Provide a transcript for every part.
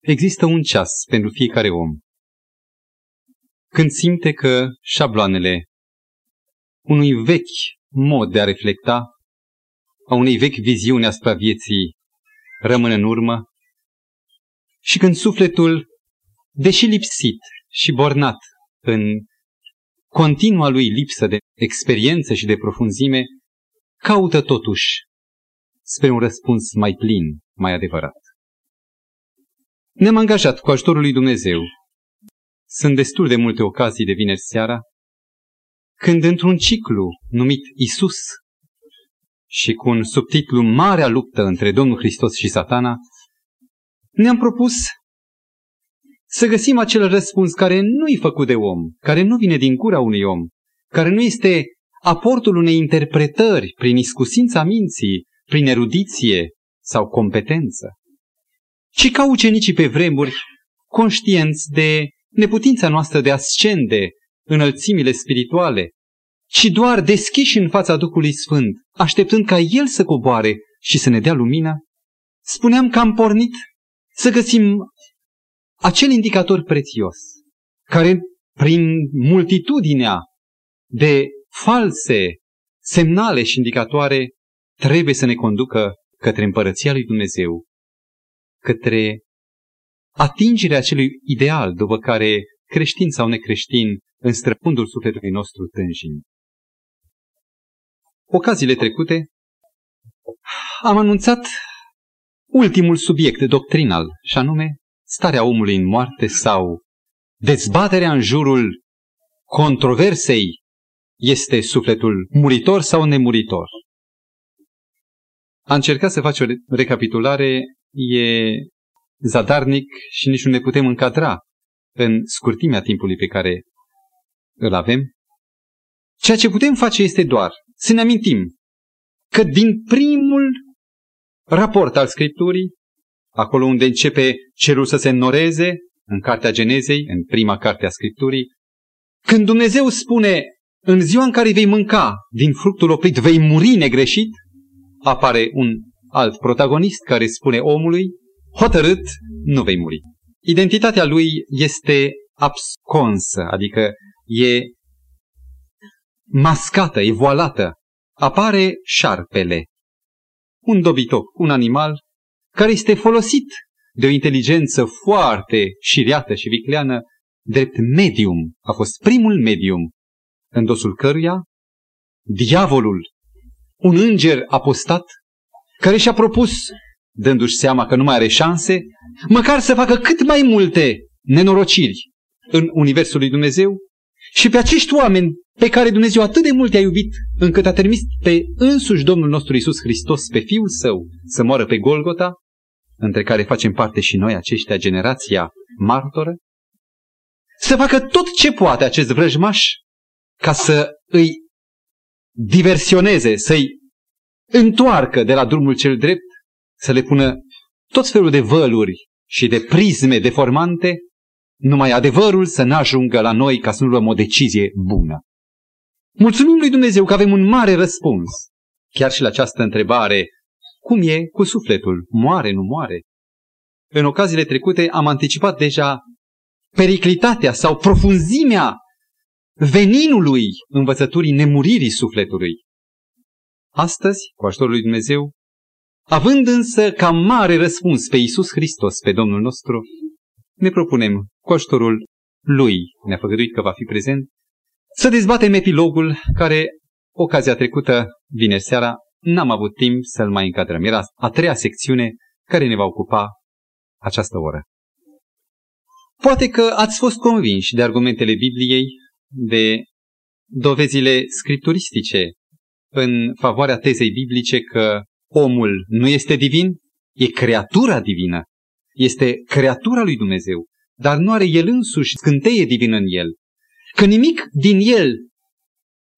Există un ceas pentru fiecare om. Când simte că șabloanele unui vechi mod de a reflecta, a unei vechi viziuni asupra vieții rămân în urmă și când sufletul, deși lipsit și bornat în continua lui lipsă de experiență și de profunzime, caută totuși spre un răspuns mai plin, mai adevărat. Ne-am angajat cu ajutorul lui Dumnezeu. Sunt destul de multe ocazii de vineri seara, când într-un ciclu numit Isus și cu un subtitlu Marea luptă între Domnul Hristos și satana, ne-am propus să găsim acel răspuns care nu-i făcut de om, care nu vine din gura unui om, care nu este aportul unei interpretări prin iscusința minții, prin erudiție sau competență, ci ca ucenicii pe vremuri, conștienți de neputința noastră de a ascende înălțimile spirituale, ci doar deschiși în fața Duhului Sfânt, așteptând ca El să coboare și să ne dea lumină, spuneam că am pornit să găsim acel indicator prețios, care prin multitudinea de false semnale și indicatoare trebuie să ne conducă către împărăția lui Dumnezeu, către atingerea acelui ideal după care creștin sau necreștin în străfundul sufletului nostru tânjim. Ocaziile trecute am anunțat ultimul subiect doctrinal, și anume starea omului în moarte sau dezbaterea în jurul controversei este sufletul muritor sau nemuritor. A încercat să face o recapitulare e zadarnic și nici nu ne putem încadra în scurtimea timpului pe care îl avem. Ceea ce putem face este doar să ne amintim că din primul raport al Scripturii, acolo unde începe cerul să se înnoreze, în Cartea Genezei, în prima carte a Scripturii, când Dumnezeu spune, în ziua în care vei mânca din fructul oprit, vei muri negreșit, apare un alt protagonist care spune omului, hotărât, nu vei muri. Identitatea lui este absconsă, adică e mascată, e voalată. Apare șarpele, un dobitoc, un animal care este folosit de o inteligență foarte șiriată și vicleană, drept medium. A fost primul medium în dosul căruia diavolul, un înger apostat, care și-a propus, dându-și seama că nu mai are șanse, măcar să facă cât mai multe nenorociri în Universul lui Dumnezeu și pe acești oameni pe care Dumnezeu atât de mult i-a iubit, încât a trimis pe însuși Domnul nostru Isus Hristos, pe Fiul Său, să moară pe Golgota, între care facem parte și noi, aceștia, generația martoră, să facă tot ce poate acest vrăjmaș ca să îi diversioneze, să-i întoarcă de la drumul cel drept, să le pună tot felul de văluri și de prisme deformante, numai adevărul să n-ajungă la noi ca să nu luăm o decizie bună. Mulțumim lui Dumnezeu că avem un mare răspuns. Chiar și la această întrebare, cum e cu sufletul? Moare, nu moare? În ocaziile trecute am anticipat deja periclitatea sau profunzimea veninului învățăturii nemuririi sufletului. Astăzi, cu ajutorul lui Dumnezeu, având însă ca mare răspuns pe Iisus Hristos, pe Domnul nostru, ne propunem, cu ajutorul Lui, ne-a făgăduit că va fi prezent, să dezbatem epilogul care, ocazia trecută, vineri seara, n-am avut timp să-l mai încadrăm. Era a treia secțiune care ne va ocupa această oră. Poate că ați fost convinși de argumentele Bibliei, de dovezile scripturistice în favoarea tezei biblice că omul nu este divin, e creatura divină, este creatura lui Dumnezeu, dar nu are el însuși scânteie divină în el. Că nimic din el,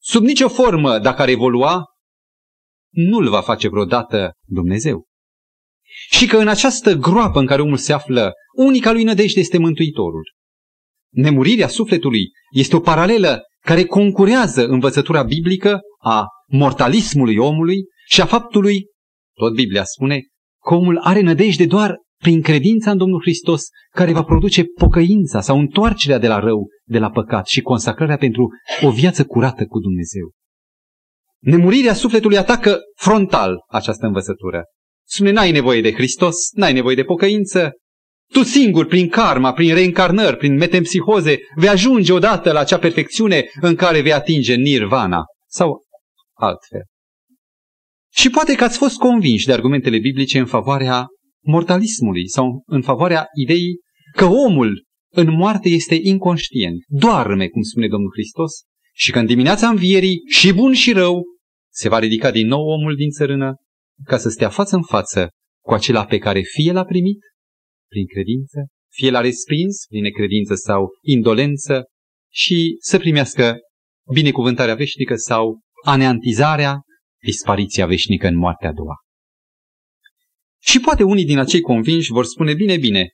sub nicio formă, dacă ar evolua, nu-l va face vreodată Dumnezeu. Și că în această groapă în care omul se află, unica lui nădejde este Mântuitorul. Nemurirea sufletului este o paralelă care concurează învățătura biblică a mortalismului omului și a faptului, tot Biblia spune, că omul are nădejde doar prin credința în Domnul Hristos, care va produce pocăința sau întoarcerea de la rău, de la păcat și consacrarea pentru o viață curată cu Dumnezeu. Nemurirea sufletului atacă frontal această învățătură. Spune, n-ai nevoie de Hristos, n-ai nevoie de pocăință, tu singur, prin karma, prin reîncarnări, prin metempsihoze, vei ajunge odată la acea perfecțiune în care vei atinge nirvana. Sau altfel. Și poate că ați fost convinși de argumentele biblice în favoarea mortalismului sau în favoarea ideii că omul în moarte este inconștient, doarme, cum spune Domnul Hristos, și că în dimineața învierii, și bun și rău, se va ridica din nou omul din țărână ca să stea față în față cu acela pe care fie l-a primit prin credință, fie l-a respins prin necredință sau indolență și să primească binecuvântarea veșnică sau aneantizarea, dispariția veșnică în moartea a doua. Și poate unii din acei convinși vor spune, bine, bine,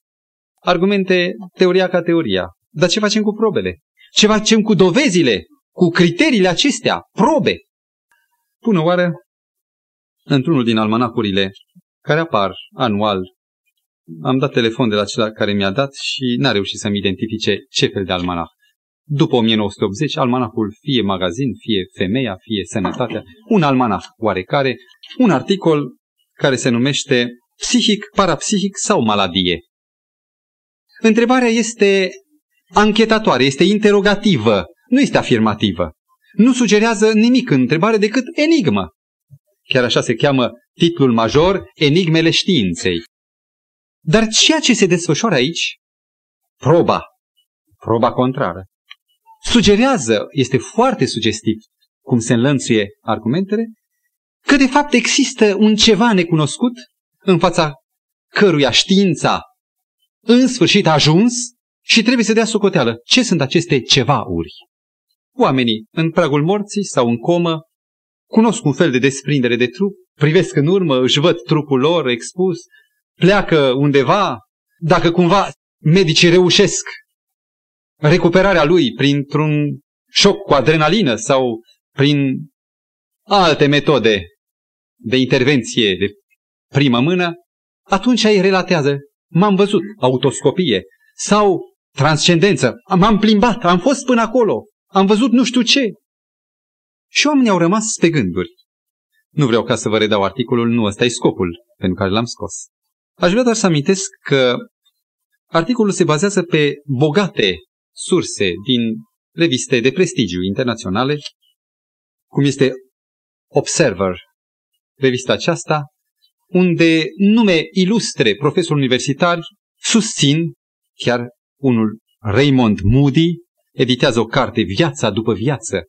argumente teoria ca teoria, dar ce facem cu probele? Ce facem cu dovezile, cu criteriile acestea, probe? Până oară, într-unul din almanacurile care apar anual, am dat telefon de la cel care mi-a dat și n-a reușit să-mi identifice ce fel de almanah. După 1980, almanahul fie magazin, fie femeia, fie sănătatea, un almanah oarecare, un articol care se numește psihic, parapsihic sau maladie. Întrebarea este anchetatoare, este interogativă, nu este afirmativă. Nu sugerează nimic în întrebare decât enigmă. Chiar așa se cheamă titlul major, Enigmele științei. Dar ceea ce se desfășoară aici, proba, proba contrară, sugerează, este foarte sugestiv cum se înlănțuie argumentele, că de fapt există un ceva necunoscut în fața căruia știința în sfârșit a ajuns și trebuie să dea socoteală. Ce sunt aceste ceva-uri? Oamenii în pragul morții sau în comă cunosc un fel de desprindere de trup, privesc în urmă, își văd trupul lor expus, pleacă undeva, dacă cumva medicii reușesc recuperarea lui printr-un șoc cu adrenalină sau prin alte metode de intervenție de primă mână, atunci ei relatează, m-am văzut, autoscopie, sau transcendență, m-am plimbat, am fost până acolo, am văzut nu știu ce. Și oamenii au rămas pe gânduri. Nu vreau ca să vă redau articolul, nu ăsta e scopul pentru care l-am scos. Aș vrea doar să amintesc că articolul se bazează pe bogate surse din reviste de prestigiu internaționale, cum este Observer, revista aceasta, unde nume ilustre profesori universitari susțin, chiar unul Raymond Moody, editează o carte Viața după viață,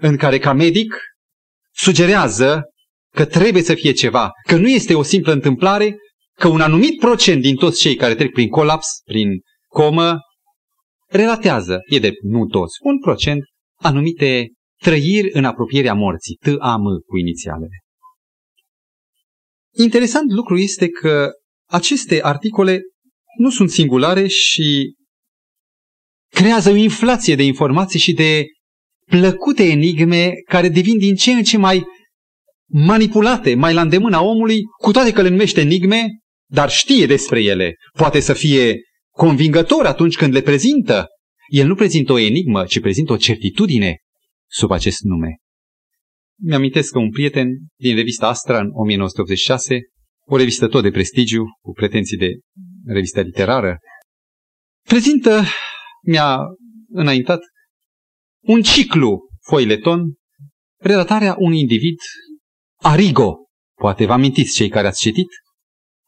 în care ca medic sugerează că trebuie să fie ceva, că nu este o simplă întâmplare, că un anumit procent din toți cei care trec prin colaps, prin comă, relatează, e de nu toți, un procent, anumite trăiri în apropierea morții, T-A-M cu inițialele. Interesant lucru este că aceste articole nu sunt singulare și creează o inflație de informații și de plăcute enigme care devin din ce în ce mai manipulate, mai la îndemâna omului, cu toate că le numește enigme, dar știe despre ele. Poate să fie convingător atunci când le prezintă. El nu prezintă o enigmă, ci prezintă o certitudine sub acest nume. Mi-amintesc că un prieten din revista Astra în 1986, o revistă tot de prestigiu, cu pretenții de revistă literară, prezintă, mi-a înaintat un ciclu foileton, relatarea unui individ, Arigo, poate vă amintiți cei care ați citit,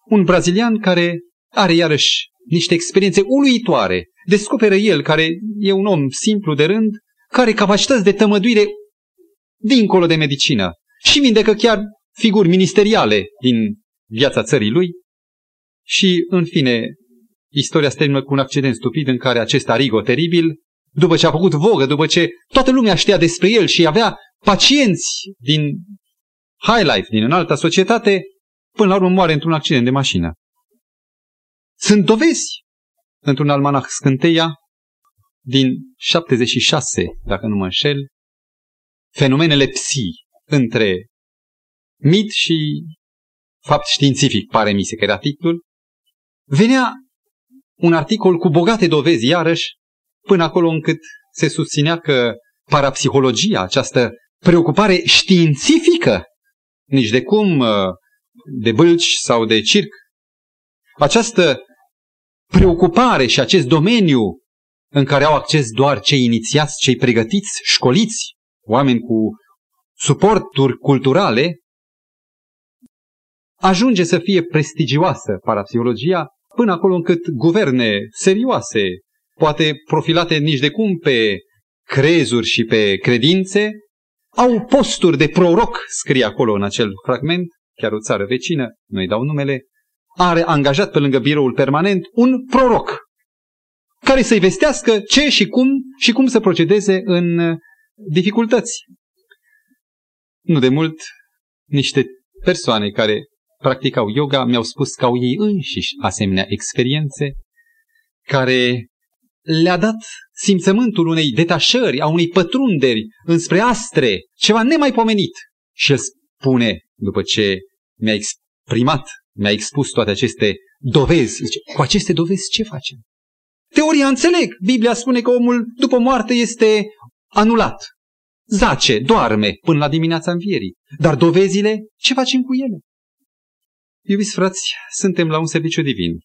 un brazilian care are iarăși niște experiențe uluitoare. Descoperă el, care e un om simplu de rând, care capacități de tămăduire dincolo de medicină și vindecă chiar figuri ministeriale din viața țării lui. Și, în fine, istoria se termină cu un accident stupid în care acest Arigo teribil, după ce a făcut vogă, după ce toată lumea știa despre el și avea pacienți din high life, din înalta societate, până la urmă moare într-un accident de mașină. Sunt dovezi într-un almanach scânteia din 76, dacă nu mă înșel, fenomenele psi între mit și fapt științific, pare mi se că era titlul, venea un articol cu bogate dovezi, iarăși, până acolo încât se susținea că parapsihologia, această preocupare științifică, nici de cum uh, de bâlci sau de circ, această preocupare și acest domeniu în care au acces doar cei inițiați, cei pregătiți, școliți, oameni cu suporturi culturale, ajunge să fie prestigioasă parapsihologia până acolo încât guverne serioase, poate profilate nici de cum pe crezuri și pe credințe, au posturi de proroc, scrie acolo în acel fragment, chiar o țară vecină, nu-i dau numele, are angajat pe lângă biroul permanent un proroc care să-i vestească ce și cum și cum să procedeze în dificultăți. Nu de mult, niște persoane care practicau yoga mi-au spus că au ei înșiși asemenea experiențe care le-a dat simțământul unei detașări, a unei pătrunderi înspre astre, ceva nemaipomenit. Și el spune, după ce mi-a exprimat, mi-a expus toate aceste dovezi, zice, cu aceste dovezi ce facem? Teoria înțeleg. Biblia spune că omul după moarte este anulat. Zace, doarme până la dimineața învierii. Dar dovezile, ce facem cu ele? Iubiți frați, suntem la un serviciu divin,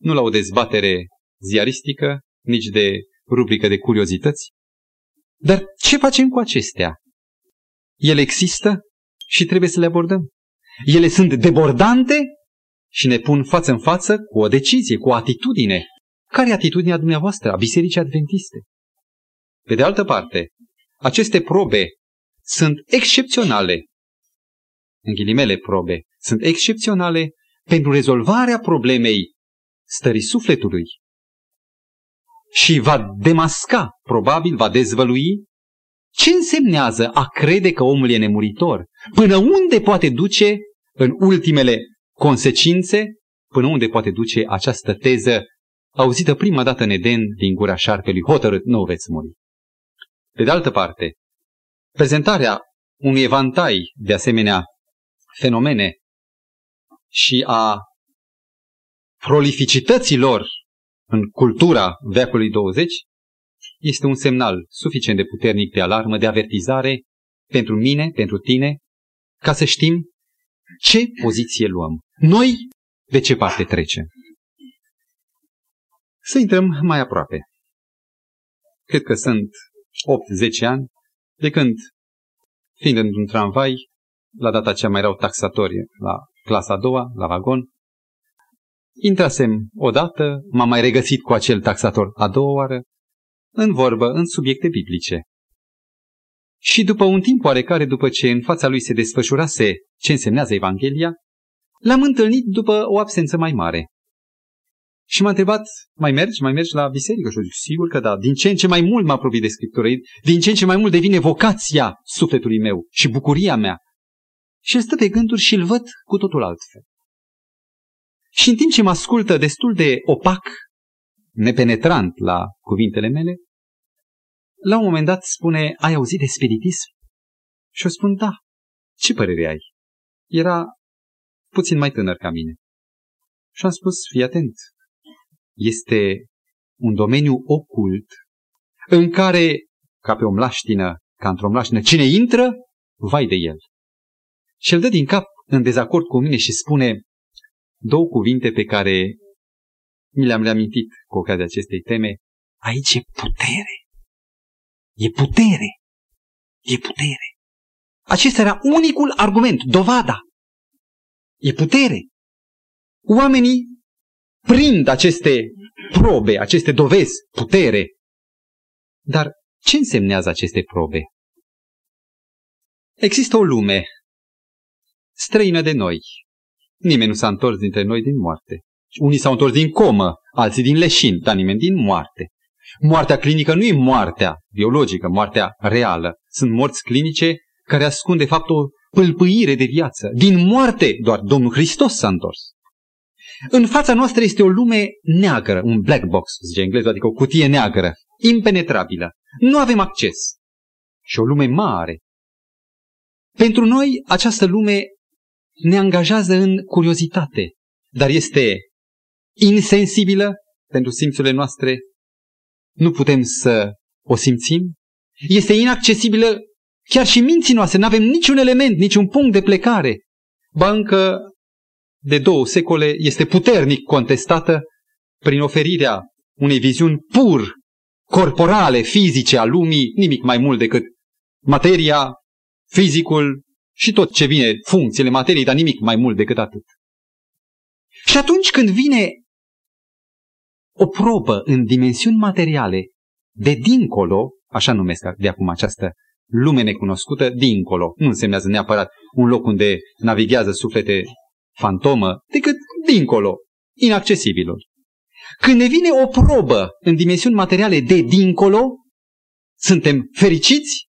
nu la o dezbatere ziaristică, nici de rubrică de curiozități. Dar ce facem cu acestea? Ele există și trebuie să le abordăm. Ele sunt debordante și ne pun față în față cu o decizie, cu o atitudine. Care e atitudinea dumneavoastră a Bisericii Adventiste? Pe de altă parte, aceste probe sunt excepționale, în ghilimele probe, sunt excepționale pentru rezolvarea problemei stării sufletului și va demasca, probabil va dezvălui ce însemnează a crede că omul e nemuritor, până unde poate duce în ultimele consecințe, până unde poate duce această teză auzită prima dată în Eden din gura șarpelui, hotărât, nu veți muri. Pe de altă parte, prezentarea unui evantai de asemenea fenomene și a prolificității lor în cultura veacului 20 este un semnal suficient de puternic de alarmă, de avertizare pentru mine, pentru tine, ca să știm ce poziție luăm. Noi de ce parte trecem. Să intrăm mai aproape. Cred că sunt 8-10 ani de când, fiind într-un tramvai, la data aceea mai erau taxatori la clasa a doua, la vagon. Intrasem odată, m-am mai regăsit cu acel taxator a doua oară, în vorbă, în subiecte biblice. Și după un timp oarecare, după ce în fața lui se desfășurase ce însemnează Evanghelia, l-am întâlnit după o absență mai mare. Și m-a întrebat, mai mergi, mai mergi la biserică? Și eu zic, sigur că da. Din ce în ce mai mult mă apropii de Scriptură, din ce în ce mai mult devine vocația sufletului meu și bucuria mea și el stă pe gânduri și îl văd cu totul altfel. Și în timp ce mă ascultă destul de opac, nepenetrant la cuvintele mele, la un moment dat spune, ai auzit de spiritism? Și eu spun, da. Ce părere ai? Era puțin mai tânăr ca mine. Și am spus, fii atent, este un domeniu ocult în care, ca pe o mlaștină, ca într-o mlaștină, cine intră, vai de el și îl dă din cap în dezacord cu mine și spune două cuvinte pe care mi le-am reamintit cu ocazia acestei teme. Aici e putere. E putere. E putere. Acesta era unicul argument, dovada. E putere. Oamenii prind aceste probe, aceste dovezi, putere. Dar ce însemnează aceste probe? Există o lume străină de noi. Nimeni nu s-a întors dintre noi din moarte. Unii s-au întors din comă, alții din leșin, dar nimeni din moarte. Moartea clinică nu e moartea biologică, moartea reală. Sunt morți clinice care ascund de fapt o pâlpâire de viață. Din moarte doar Domnul Hristos s-a întors. În fața noastră este o lume neagră, un black box, zice englezul, adică o cutie neagră, impenetrabilă. Nu avem acces. Și o lume mare. Pentru noi, această lume ne angajează în curiozitate, dar este insensibilă pentru simțurile noastre, nu putem să o simțim, este inaccesibilă chiar și minții noastre, nu avem niciun element, niciun punct de plecare. Ba încă de două secole este puternic contestată prin oferirea unei viziuni pur corporale, fizice a lumii, nimic mai mult decât materia, fizicul și tot ce vine, funcțiile materiei, dar nimic mai mult decât atât. Și atunci când vine o probă în dimensiuni materiale de dincolo, așa numesc de acum această lume necunoscută, dincolo, nu însemnează neapărat un loc unde navighează suflete fantomă, decât dincolo, inaccesibilul. Când ne vine o probă în dimensiuni materiale de dincolo, suntem fericiți,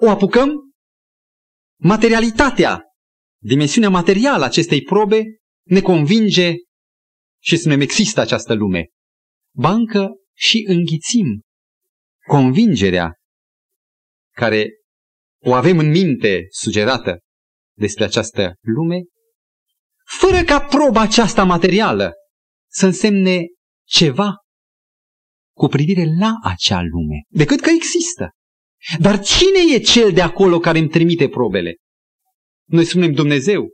o apucăm, materialitatea, dimensiunea materială acestei probe ne convinge și spunem există această lume. Bancă și înghițim convingerea care o avem în minte sugerată despre această lume, fără ca proba aceasta materială să însemne ceva cu privire la acea lume, decât că există. Dar cine e cel de acolo care îmi trimite probele? Noi spunem Dumnezeu.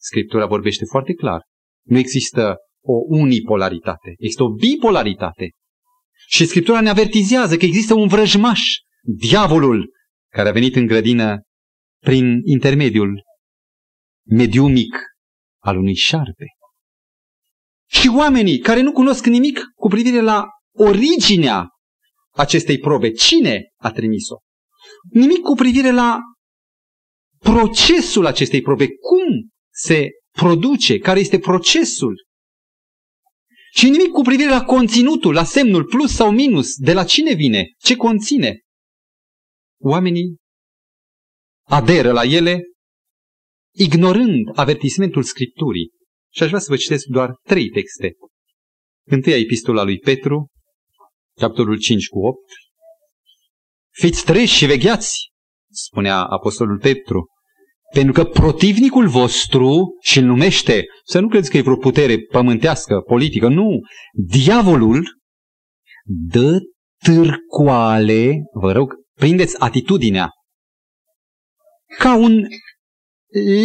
Scriptura vorbește foarte clar. Nu există o unipolaritate, există o bipolaritate. Și Scriptura ne avertizează că există un vrăjmaș, diavolul, care a venit în grădină prin intermediul mediumic al unui șarpe. Și oamenii care nu cunosc nimic cu privire la originea acestei probe, cine a trimis-o? Nimic cu privire la procesul acestei probe, cum se produce, care este procesul. Și nimic cu privire la conținutul, la semnul plus sau minus, de la cine vine, ce conține. Oamenii aderă la ele, ignorând avertismentul Scripturii. Și aș vrea să vă citesc doar trei texte. Întâia epistola lui Petru, capitolul 5 cu 8. Fiți treși și vegheați, spunea apostolul Petru, pentru că protivnicul vostru și îl numește, să nu credeți că e vreo putere pământească, politică, nu, diavolul dă târcoale, vă rog, prindeți atitudinea, ca un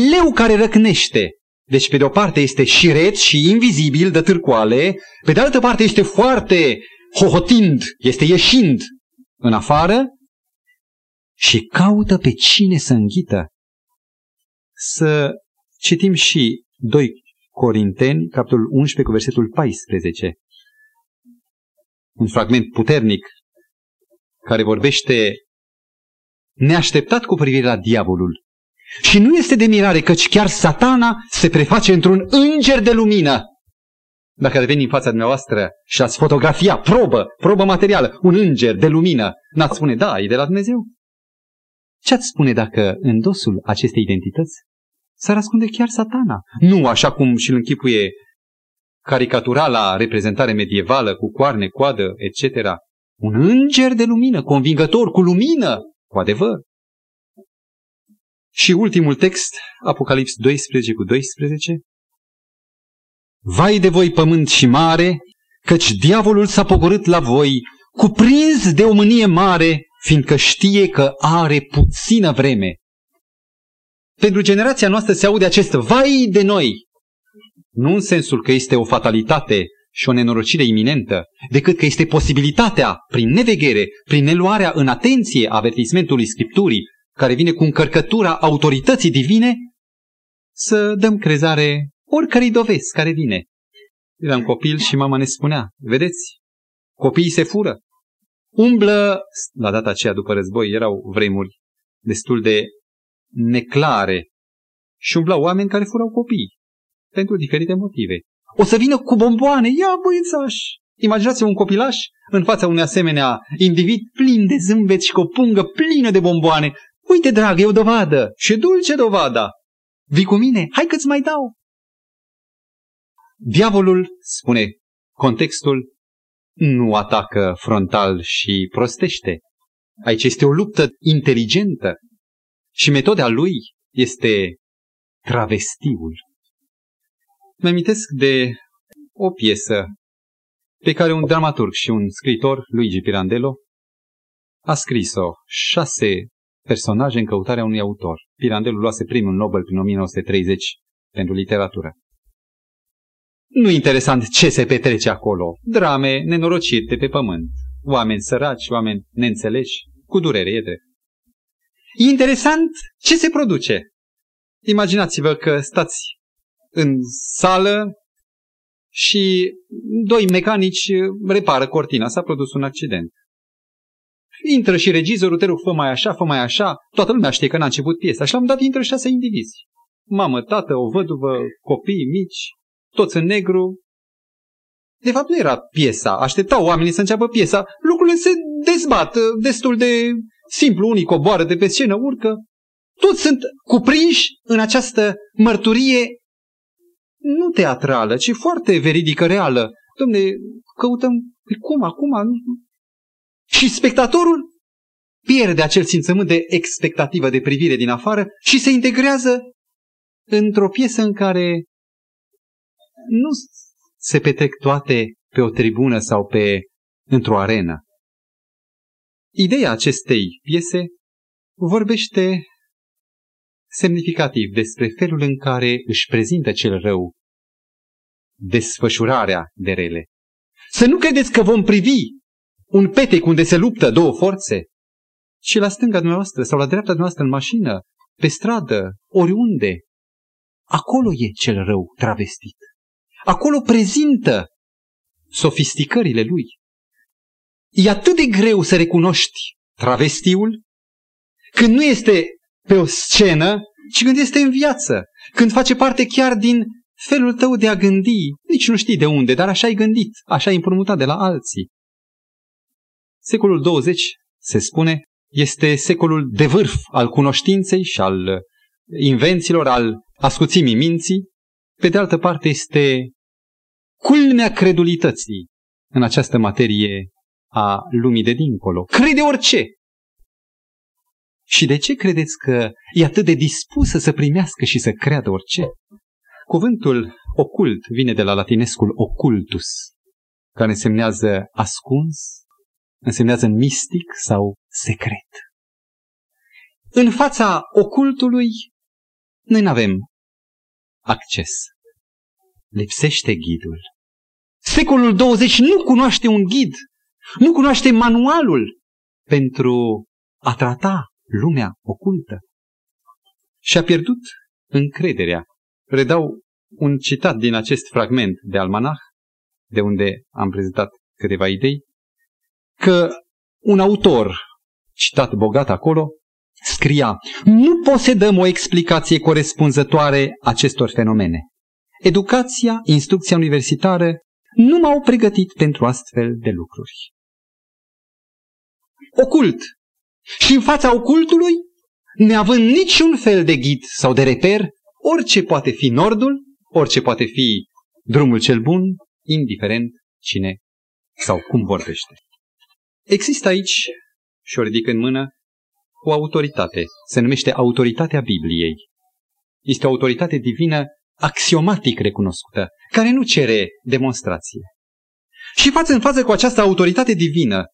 leu care răcnește. Deci pe de o parte este șiret și invizibil de târcoale, pe de altă parte este foarte hohotind, este ieșind în afară și caută pe cine să înghită. Să citim și 2 Corinteni, capitolul 11 cu versetul 14. Un fragment puternic care vorbește neașteptat cu privire la diavolul. Și nu este de mirare căci chiar satana se preface într-un înger de lumină. Dacă ar veni în fața dumneavoastră și ați fotografia, probă, probă materială, un înger de lumină, n-ați spune, da, e de la Dumnezeu? Ce ați spune dacă în dosul acestei identități s-ar ascunde chiar satana? Nu așa cum și-l închipuie caricaturala reprezentare medievală cu coarne, coadă, etc. Un înger de lumină, convingător, cu lumină, cu adevăr. Și ultimul text, Apocalips 12 cu 12. Vai de voi pământ și mare, căci diavolul s-a pogorât la voi, cuprins de o mânie mare, fiindcă știe că are puțină vreme. Pentru generația noastră se aude acest vai de noi, nu în sensul că este o fatalitate și o nenorocire iminentă, decât că este posibilitatea, prin neveghere, prin neluarea în atenție a avertismentului Scripturii, care vine cu încărcătura autorității divine, să dăm crezare oricărei dovezi care vine. Eram copil și mama ne spunea, vedeți, copiii se fură. Umblă, la data aceea după război, erau vremuri destul de neclare și umblau oameni care furau copii pentru diferite motive. O să vină cu bomboane, ia băiețaș! Imaginați un copilaș în fața unui asemenea individ plin de zâmbet și cu o pungă plină de bomboane. Uite, dragă, e o dovadă și dulce dovada. Vii cu mine? Hai că-ți mai dau. Diavolul, spune contextul, nu atacă frontal și prostește. Aici este o luptă inteligentă și metoda lui este travestiul. Mă amintesc de o piesă pe care un dramaturg și un scritor, Luigi Pirandello, a scris-o șase personaje în căutarea unui autor. Pirandello luase primul Nobel prin 1930 pentru literatură. Nu interesant ce se petrece acolo. Drame nenorocite pe pământ. Oameni săraci, oameni neînțeleși, cu durere, e drept. E interesant ce se produce. Imaginați-vă că stați în sală și doi mecanici repară cortina. S-a produs un accident. Intră și regizorul, te rog, fă mai așa, fă mai așa. Toată lumea știe că n-a început piesa. Și la un dat intră șase indivizi. Mamă, tată, o văduvă, copii mici, toți în negru. De fapt, nu era piesa. Așteptau oamenii să înceapă piesa. Lucrurile se dezbat destul de simplu. Unii coboară de pe scenă, urcă. Toți sunt cuprinși în această mărturie nu teatrală, ci foarte veridică, reală. Domne, căutăm, păi cum, acum? Și spectatorul pierde acel simțământ de expectativă, de privire din afară și se integrează într-o piesă în care nu se petrec toate pe o tribună sau pe într-o arenă. Ideea acestei piese vorbește semnificativ despre felul în care își prezintă cel rău desfășurarea de rele. Să nu credeți că vom privi un petec unde se luptă două forțe, și la stânga dumneavoastră sau la dreapta dumneavoastră în mașină, pe stradă, oriunde. Acolo e cel rău travestit. Acolo prezintă sofisticările lui. E atât de greu să recunoști travestiul când nu este pe o scenă, ci când este în viață, când face parte chiar din felul tău de a gândi. Nici nu știi de unde, dar așa ai gândit, așa ai împrumutat de la alții. Secolul 20, se spune, este secolul de vârf al cunoștinței și al invențiilor, al ascuțimii minții. Pe de altă parte este culmea credulității în această materie a lumii de dincolo. Crede orice. Și de ce credeți că e atât de dispusă să primească și să creadă orice? Cuvântul ocult vine de la latinescul occultus, care însemnează ascuns, însemnează mistic sau secret. În fața ocultului, noi nu avem acces. Lipsește ghidul. Secolul 20 nu cunoaște un ghid, nu cunoaște manualul pentru a trata lumea ocultă. Și a pierdut încrederea. Redau un citat din acest fragment de almanah, de unde am prezentat câteva idei, că un autor, citat bogat acolo, scria, nu posedăm o explicație corespunzătoare acestor fenomene. Educația, instrucția universitară nu m-au pregătit pentru astfel de lucruri. Ocult. Și în fața ocultului, neavând niciun fel de ghid sau de reper, orice poate fi nordul, orice poate fi drumul cel bun, indiferent cine sau cum vorbește. Există aici, și o ridic în mână, o autoritate. Se numește autoritatea Bibliei. Este o autoritate divină axiomatic recunoscută, care nu cere demonstrație. Și față în față cu această autoritate divină,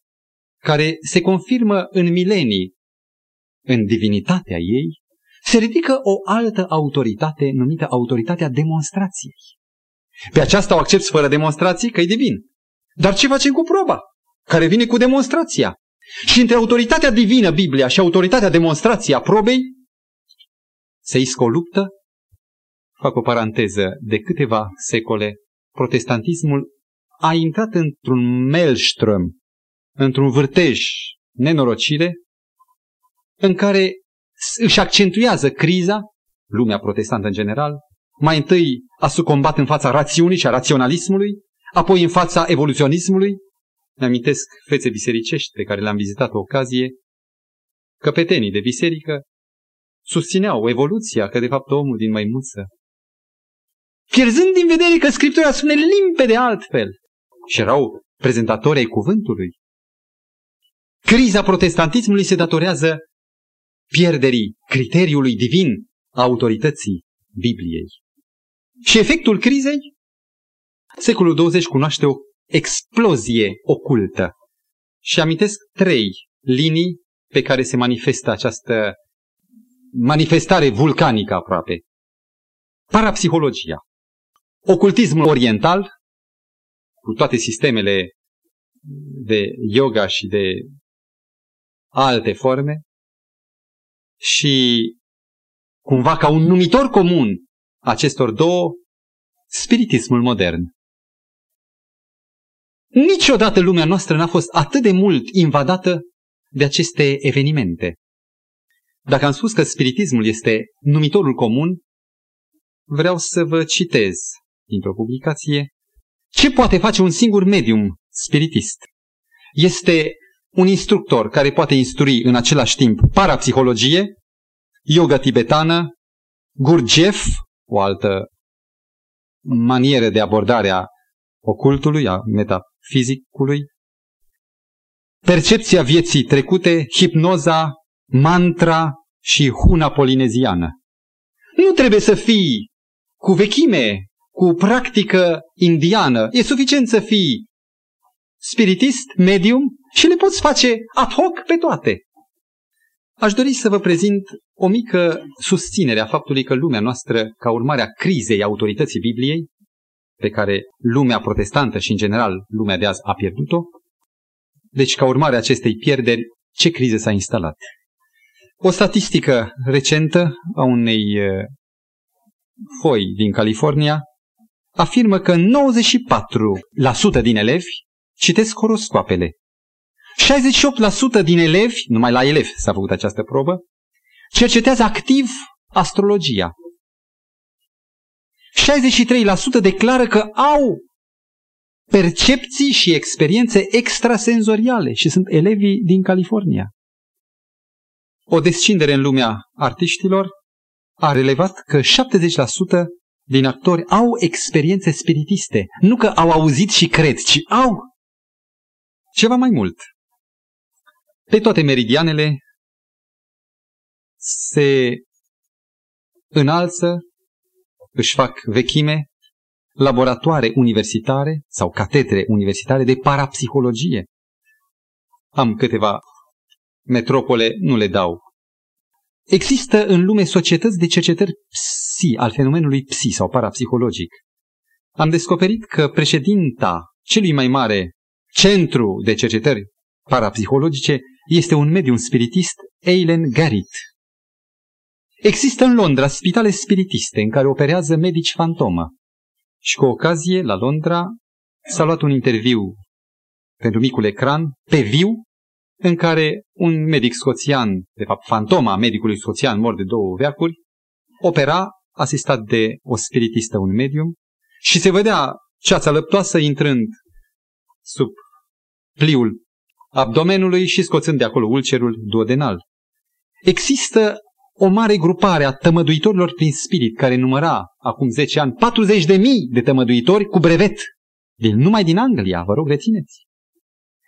care se confirmă în milenii în divinitatea ei, se ridică o altă autoritate numită autoritatea demonstrației. Pe aceasta o accepti fără demonstrații că e divin. Dar ce facem cu proba? care vine cu demonstrația. Și între autoritatea divină, Biblia, și autoritatea demonstrației a probei, se iscă o luptă. Fac o paranteză, de câteva secole, protestantismul a intrat într-un maelstrom, într-un vârtej nenorocire, în care își accentuează criza, lumea protestantă în general, mai întâi a sucombat în fața rațiunii și a raționalismului, apoi în fața evoluționismului, ne amintesc fețe bisericești pe care le-am vizitat o ocazie, căpetenii de biserică susțineau evoluția, că de fapt omul din măimuță, pierzând din vedere că Scriptura spune limpede altfel și erau prezentatori ai cuvântului. Criza protestantismului se datorează pierderii criteriului divin a autorității Bibliei. Și efectul crizei? Secolul 20 cunoaște o explozie ocultă. Și amintesc trei linii pe care se manifestă această manifestare vulcanică aproape. Parapsihologia, ocultismul oriental, cu toate sistemele de yoga și de alte forme, și cumva ca un numitor comun acestor două, spiritismul modern. Niciodată lumea noastră n-a fost atât de mult invadată de aceste evenimente. Dacă am spus că spiritismul este numitorul comun, vreau să vă citez dintr-o publicație ce poate face un singur medium spiritist. Este un instructor care poate instrui în același timp parapsihologie, yoga tibetană, Gurdjieff, o altă manieră de abordare a ocultului, a metafizicului, percepția vieții trecute, hipnoza, mantra și huna polineziană. Nu trebuie să fii cu vechime, cu practică indiană. E suficient să fii spiritist, medium și le poți face ad hoc pe toate. Aș dori să vă prezint o mică susținere a faptului că lumea noastră, ca urmare a crizei autorității Bibliei, pe care lumea protestantă și în general lumea de azi a pierdut-o, deci ca urmare a acestei pierderi, ce criză s-a instalat? O statistică recentă a unei foi din California afirmă că 94% din elevi citesc horoscoapele. 68% din elevi, numai la elevi s-a făcut această probă, cercetează activ astrologia. 63% declară că au percepții și experiențe extrasenzoriale și sunt elevii din California. O descindere în lumea artiștilor a relevat că 70% din actori au experiențe spiritiste. Nu că au auzit și cred, ci au ceva mai mult. Pe toate meridianele se înalță, își fac vechime, laboratoare universitare sau catedre universitare de parapsihologie. Am câteva metropole, nu le dau. Există în lume societăți de cercetări psi, al fenomenului psi sau parapsihologic. Am descoperit că președinta celui mai mare centru de cercetări parapsihologice este un medium spiritist, Eileen Garrett. Există în Londra spitale spiritiste în care operează medici fantomă. Și cu ocazie, la Londra, s-a luat un interviu pentru micul ecran, pe viu, în care un medic scoțian, de fapt fantoma medicului scoțian mort de două veacuri, opera, asistat de o spiritistă, un medium, și se vedea ceața lăptoasă intrând sub pliul abdomenului și scoțând de acolo ulcerul duodenal. Există o mare grupare a tămăduitorilor prin spirit care număra acum 10 ani 40 de mii de tămăduitori cu brevet. Din, numai din Anglia, vă rog, rețineți.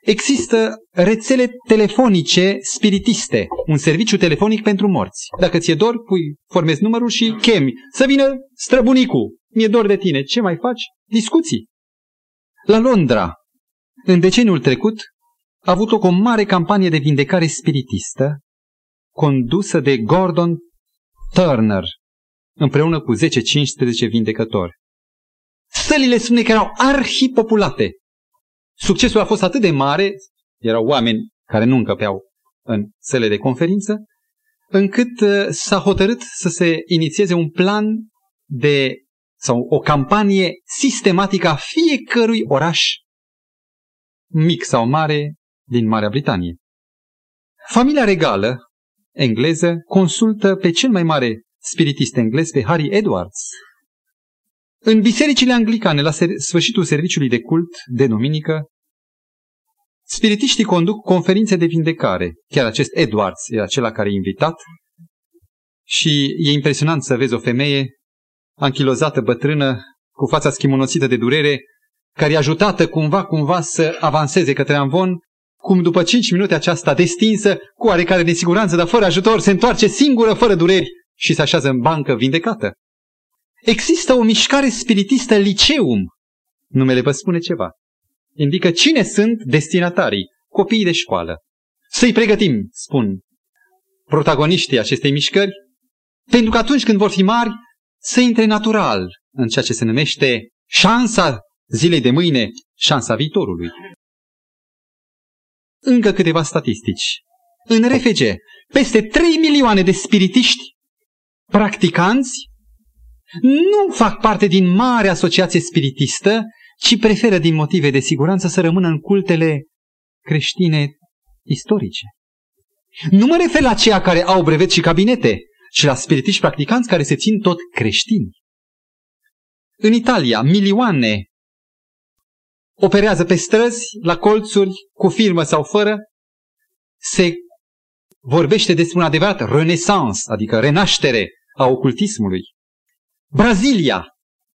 Există rețele telefonice spiritiste, un serviciu telefonic pentru morți. Dacă ți-e dor, pui, formezi numărul și chemi. Să vină străbunicul, mi-e dor de tine. Ce mai faci? Discuții. La Londra, în deceniul trecut, a avut o mare campanie de vindecare spiritistă condusă de Gordon Turner, împreună cu 10-15 vindecători. Sălile spune că erau arhipopulate. Succesul a fost atât de mare, erau oameni care nu încăpeau în săle de conferință, încât uh, s-a hotărât să se inițieze un plan de sau o campanie sistematică a fiecărui oraș, mic sau mare, din Marea Britanie. Familia regală engleză consultă pe cel mai mare spiritist englez, pe Harry Edwards. În bisericile anglicane, la sfârșitul serviciului de cult de duminică, spiritiștii conduc conferințe de vindecare. Chiar acest Edwards era acela care e invitat și e impresionant să vezi o femeie anchilozată, bătrână, cu fața schimonosită de durere, care e ajutată cumva, cumva să avanseze către Amvon cum după cinci minute aceasta destinsă, cu oarecare nesiguranță, dar fără ajutor, se întoarce singură, fără dureri și se așează în bancă vindecată. Există o mișcare spiritistă liceum, Numele vă spune ceva. Indică cine sunt destinatarii, copiii de școală. Să-i pregătim, spun protagoniștii acestei mișcări, pentru că atunci când vor fi mari, să intre natural în ceea ce se numește șansa zilei de mâine, șansa viitorului. Încă câteva statistici. În RFG, peste 3 milioane de spiritiști practicanți nu fac parte din mare asociație spiritistă, ci preferă din motive de siguranță să rămână în cultele creștine istorice. Nu mă refer la ceea care au brevet și cabinete, ci la spiritiști practicanți care se țin tot creștini. În Italia, milioane operează pe străzi, la colțuri, cu firmă sau fără, se vorbește despre un adevărat renaissance, adică renaștere a ocultismului. Brazilia,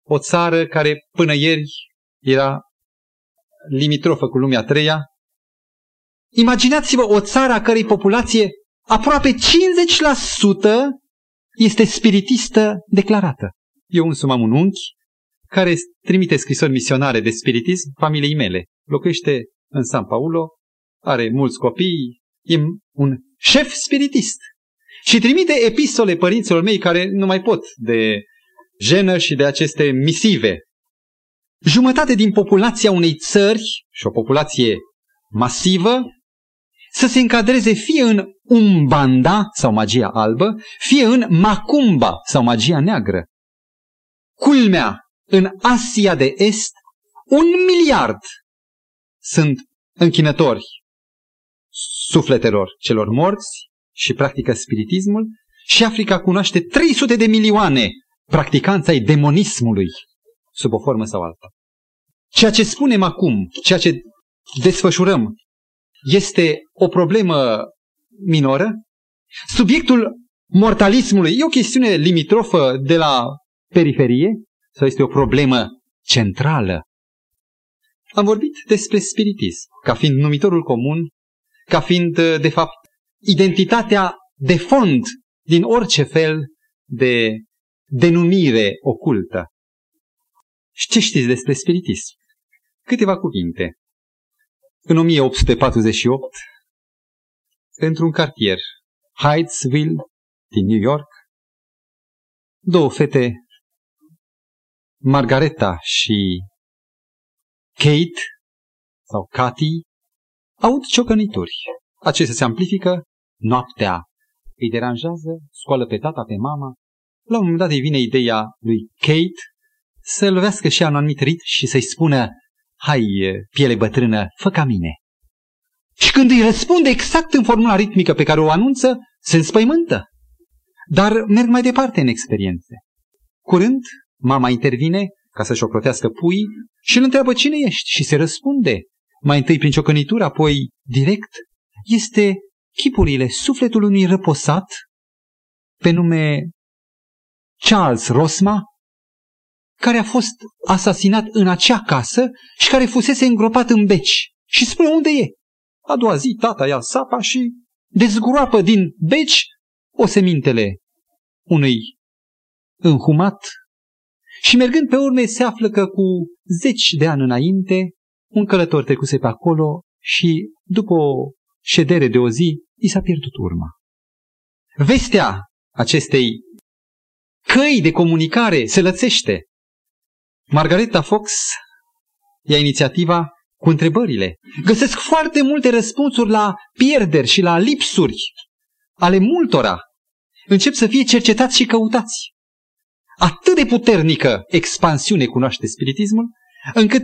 o țară care până ieri era limitrofă cu lumea treia. Imaginați-vă o țară a cărei populație aproape 50% este spiritistă declarată. Eu însumi am un unchi care trimite scrisori misionare de spiritism familiei mele. Locuiește în San Paulo, are mulți copii, e un șef spiritist. Și trimite epistole părinților mei care nu mai pot de jenă și de aceste misive. Jumătate din populația unei țări, și o populație masivă, să se încadreze fie în Umbanda sau magia albă, fie în Macumba sau magia neagră. Culmea, în Asia de Est, un miliard sunt închinători sufletelor celor morți și practică spiritismul și Africa cunoaște 300 de milioane practicanți ai demonismului sub o formă sau alta. Ceea ce spunem acum, ceea ce desfășurăm, este o problemă minoră. Subiectul mortalismului e o chestiune limitrofă de la periferie sau este o problemă centrală? Am vorbit despre spiritism, ca fiind numitorul comun, ca fiind, de fapt, identitatea de fond din orice fel de denumire ocultă. Și ce știți despre spiritism? Câteva cuvinte. În 1848, într-un cartier, Hydesville, din New York, două fete, Margareta și Kate, sau Cathy, aud ciocănituri. Acestea se amplifică, noaptea îi deranjează, scoală pe tata, pe mama. La un moment dat îi vine ideea lui Kate să lovească și ea un anumit rit și să-i spună, hai, piele bătrână, fă ca mine. Și când îi răspunde exact în formula ritmică pe care o anunță, se înspăimântă. Dar merg mai departe în experiențe. Curând, mama intervine ca să-și ocrotească pui și îl întreabă cine ești și se răspunde. Mai întâi prin ciocănitură, apoi direct. Este chipurile sufletului unui răposat pe nume Charles Rosma, care a fost asasinat în acea casă și care fusese îngropat în beci. Și spune unde e. A doua zi, tata ia sapa și dezgroapă din beci o semintele unui înhumat și mergând pe urme se află că cu zeci de ani înainte un călător trecuse pe acolo și după o ședere de o zi i s-a pierdut urma. Vestea acestei căi de comunicare se lățește. Margareta Fox ia inițiativa cu întrebările. Găsesc foarte multe răspunsuri la pierderi și la lipsuri ale multora. Încep să fie cercetați și căutați. Atât de puternică expansiune cunoaște spiritismul, încât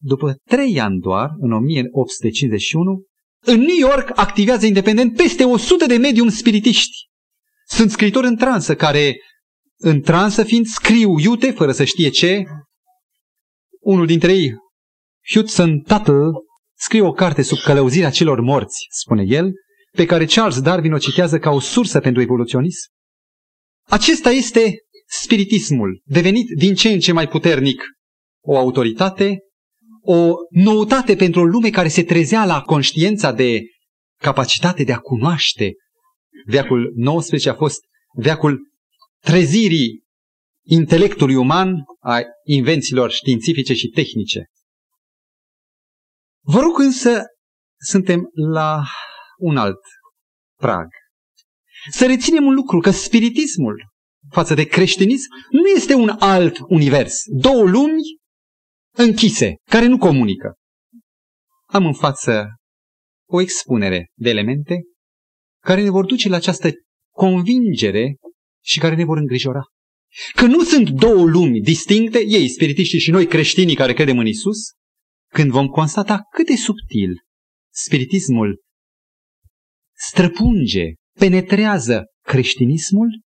după trei ani doar, în 1851, în New York activează independent peste 100 de medium spiritiști. Sunt scritori în transă care, în transă fiind, scriu iute fără să știe ce. Unul dintre ei, Hudson Tuttle, scrie o carte sub călăuzirea celor morți, spune el, pe care Charles Darwin o citează ca o sursă pentru evoluționism. Acesta este spiritismul, devenit din ce în ce mai puternic o autoritate, o noutate pentru o lume care se trezea la conștiința de capacitate de a cunoaște. Veacul XIX a fost veacul trezirii intelectului uman, a invențiilor științifice și tehnice. Vă rog însă, suntem la un alt prag. Să reținem un lucru, că spiritismul față de creștinism nu este un alt univers, două lumi închise, care nu comunică. Am în față o expunere de elemente care ne vor duce la această convingere și care ne vor îngrijora. Că nu sunt două lumi distincte, ei spiritiștii și noi creștinii care credem în Isus, când vom constata cât de subtil spiritismul străpunge, penetrează creștinismul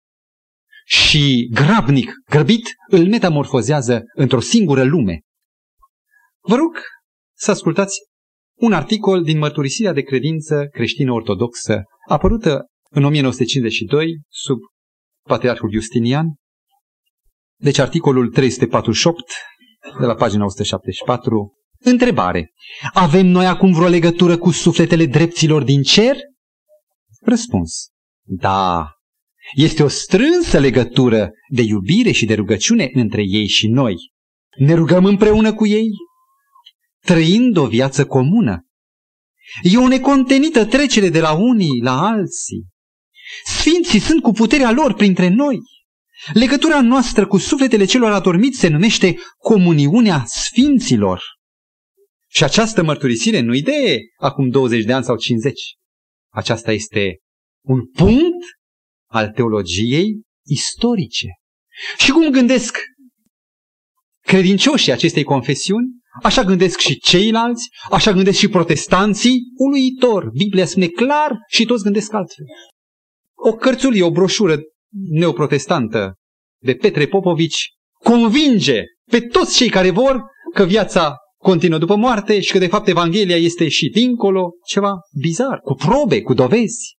și grabnic, grăbit, îl metamorfozează într-o singură lume. Vă rog să ascultați un articol din mărturisirea de credință creștină ortodoxă, apărută în 1952 sub Patriarhul Justinian. Deci articolul 348 de la pagina 174. Întrebare. Avem noi acum vreo legătură cu sufletele dreptilor din cer? Răspuns. Da. Este o strânsă legătură de iubire și de rugăciune între ei și noi. Ne rugăm împreună cu ei, trăind o viață comună. E o necontenită trecere de la unii la alții. Sfinții sunt cu puterea lor printre noi. Legătura noastră cu sufletele celor adormiți se numește comuniunea sfinților. Și această mărturisire nu-i de acum 20 de ani sau 50. Aceasta este un punct al teologiei istorice. Și cum gândesc credincioșii acestei confesiuni, Așa gândesc și ceilalți, așa gândesc și protestanții, uluitor. Biblia spune clar și toți gândesc altfel. O cărțulie, o broșură neoprotestantă de Petre Popovici convinge pe toți cei care vor că viața continuă după moarte și că de fapt Evanghelia este și dincolo, ceva bizar, cu probe, cu dovezi.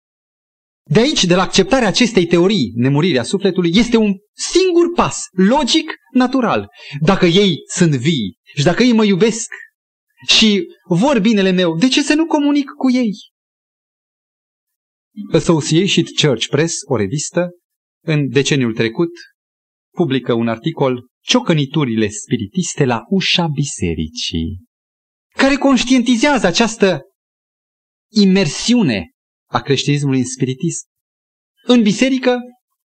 De aici, de la acceptarea acestei teorii, nemurirea sufletului, este un singur pas, logic, natural. Dacă ei sunt vii și dacă ei mă iubesc și vor binele meu, de ce să nu comunic cu ei? Associated Church Press, o revistă, în deceniul trecut, publică un articol Ciocăniturile spiritiste la ușa bisericii, care conștientizează această imersiune a creștinismului în spiritism. În biserică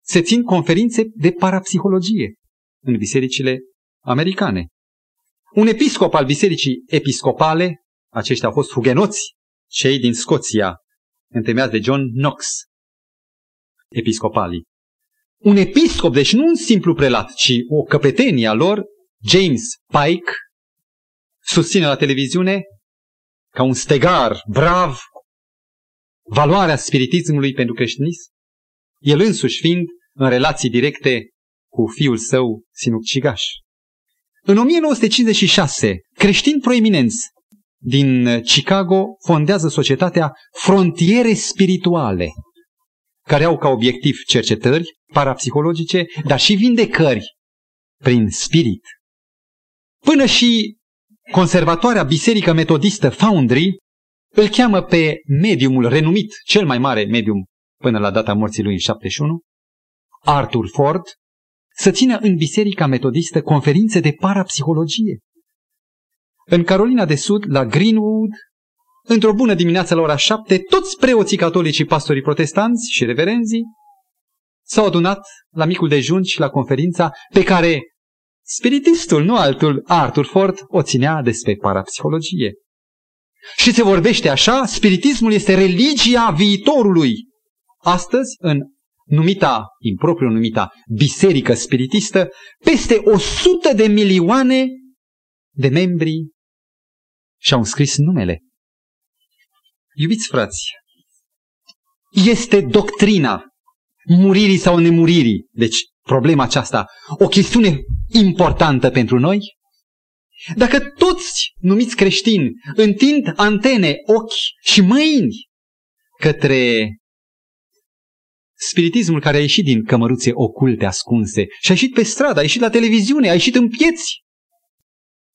se țin conferințe de parapsihologie în bisericile americane. Un episcop al bisericii episcopale, aceștia au fost hugenoți, cei din Scoția, întemeiați de John Knox, episcopalii. Un episcop, deci nu un simplu prelat, ci o căpetenie a lor, James Pike, susține la televiziune ca un stegar brav valoarea spiritismului pentru creștinism, el însuși fiind în relații directe cu fiul său sinucigaș. În 1956, creștini proeminenți din Chicago fondează societatea Frontiere Spirituale, care au ca obiectiv cercetări parapsihologice, dar și vindecări prin spirit. Până și conservatoarea biserică metodistă Foundry îl cheamă pe mediumul renumit, cel mai mare medium până la data morții lui în 71, Arthur Ford, să țină în Biserica Metodistă conferințe de parapsihologie. În Carolina de Sud, la Greenwood, într-o bună dimineață la ora șapte, toți preoții catolici și pastorii protestanți și reverenzii s-au adunat la micul dejun și la conferința pe care spiritistul, nu altul, Arthur Ford, o ținea despre parapsihologie. Și se vorbește așa, spiritismul este religia viitorului. Astăzi, în numita, impropriu numita, biserică spiritistă, peste 100 de milioane de membri și-au înscris numele. Iubiți frați, este doctrina muririi sau nemuririi, deci problema aceasta, o chestiune importantă pentru noi? Dacă toți numiți creștini întind antene, ochi și mâini către spiritismul care a ieșit din cămăruțe oculte, ascunse și a ieșit pe stradă, a ieșit la televiziune, a ieșit în pieți.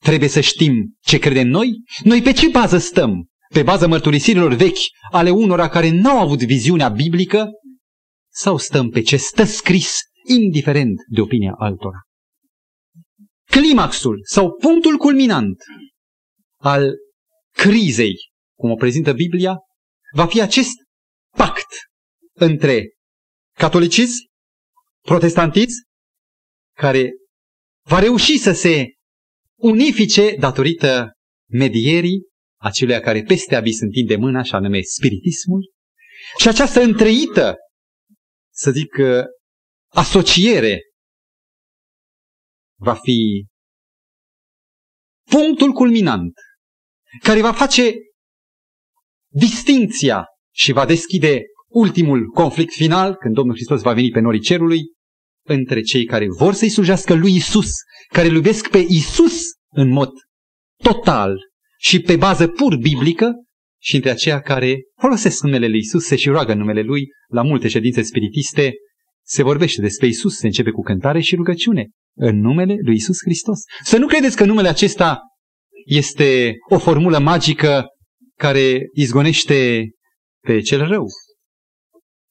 Trebuie să știm ce credem noi? Noi pe ce bază stăm? Pe baza mărturisirilor vechi ale unora care n-au avut viziunea biblică? Sau stăm pe ce stă scris indiferent de opinia altora. Climaxul sau punctul culminant al crizei, cum o prezintă Biblia, va fi acest pact între catolicism, protestantism, care va reuși să se unifice datorită medierii acelea care peste abis întinde mâna și anume spiritismul și această întreită, să zic, uh, asociere va fi punctul culminant care va face distinția și va deschide ultimul conflict final, când Domnul Hristos va veni pe norii cerului, între cei care vor să-i slujească lui Isus, care îl iubesc pe Isus în mod total și pe bază pur biblică, și între aceia care folosesc numele lui Isus, se și roagă numele lui. La multe ședințe spiritiste, se vorbește despre Isus, se începe cu cântare și rugăciune în numele lui Isus Hristos. Să nu credeți că numele acesta este o formulă magică care izgonește pe cel rău.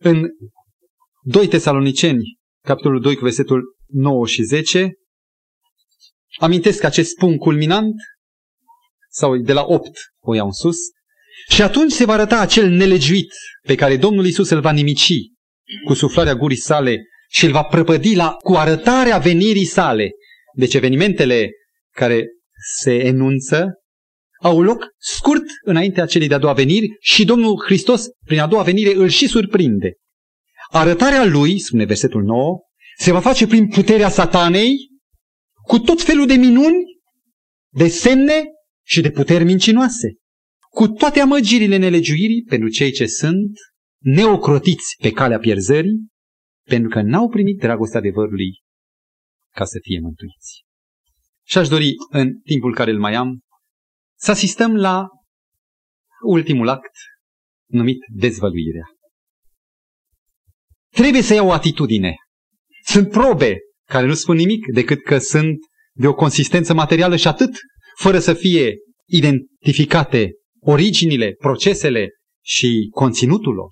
În 2 Tesaloniceni, capitolul 2 cu versetul 9 și 10, amintesc acest punct culminant, sau de la 8 o iau în sus, și atunci se va arăta acel nelegiuit pe care Domnul Isus îl va nimici cu suflarea gurii sale și îl va prăpădi la, cu arătarea venirii sale. Deci evenimentele care se enunță au loc scurt înaintea celei de-a doua veniri și Domnul Hristos, prin a doua venire, îl și surprinde. Arătarea lui, spune versetul 9, se va face prin puterea satanei, cu tot felul de minuni, de semne și de puteri mincinoase, cu toate amăgirile nelegiuirii pentru cei ce sunt neocrotiți pe calea pierzării, pentru că n-au primit dragostea adevărului ca să fie mântuiți. Și aș dori, în timpul care îl mai am, să asistăm la ultimul act numit dezvăluirea. Trebuie să iau o atitudine. Sunt probe care nu spun nimic decât că sunt de o consistență materială și atât, fără să fie identificate originile, procesele și conținutul lor.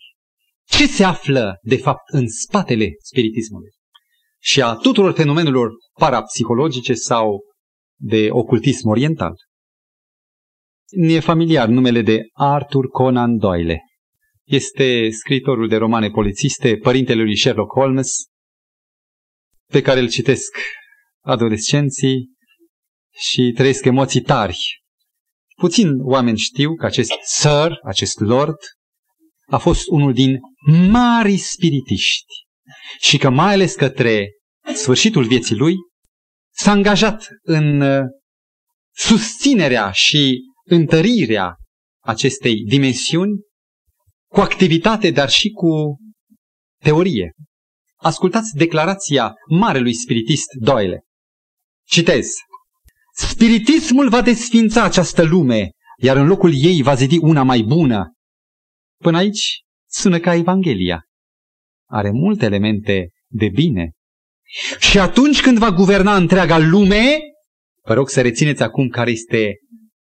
Ce se află, de fapt, în spatele spiritismului și a tuturor fenomenelor parapsihologice sau de ocultism oriental? Ne familiar numele de Arthur Conan Doyle. Este scritorul de romane polițiste, părintele lui Sherlock Holmes, pe care îl citesc adolescenții și trăiesc emoții tari. Puțin oameni știu că acest sir, acest lord, a fost unul din mari spiritiști și că mai ales către sfârșitul vieții lui s-a angajat în uh, susținerea și întărirea acestei dimensiuni cu activitate, dar și cu teorie. Ascultați declarația marelui spiritist Doyle. Citez. Spiritismul va desfința această lume, iar în locul ei va zidi una mai bună. Până aici sună ca Evanghelia. Are multe elemente de bine. Și atunci când va guverna întreaga lume, vă rog să rețineți acum care este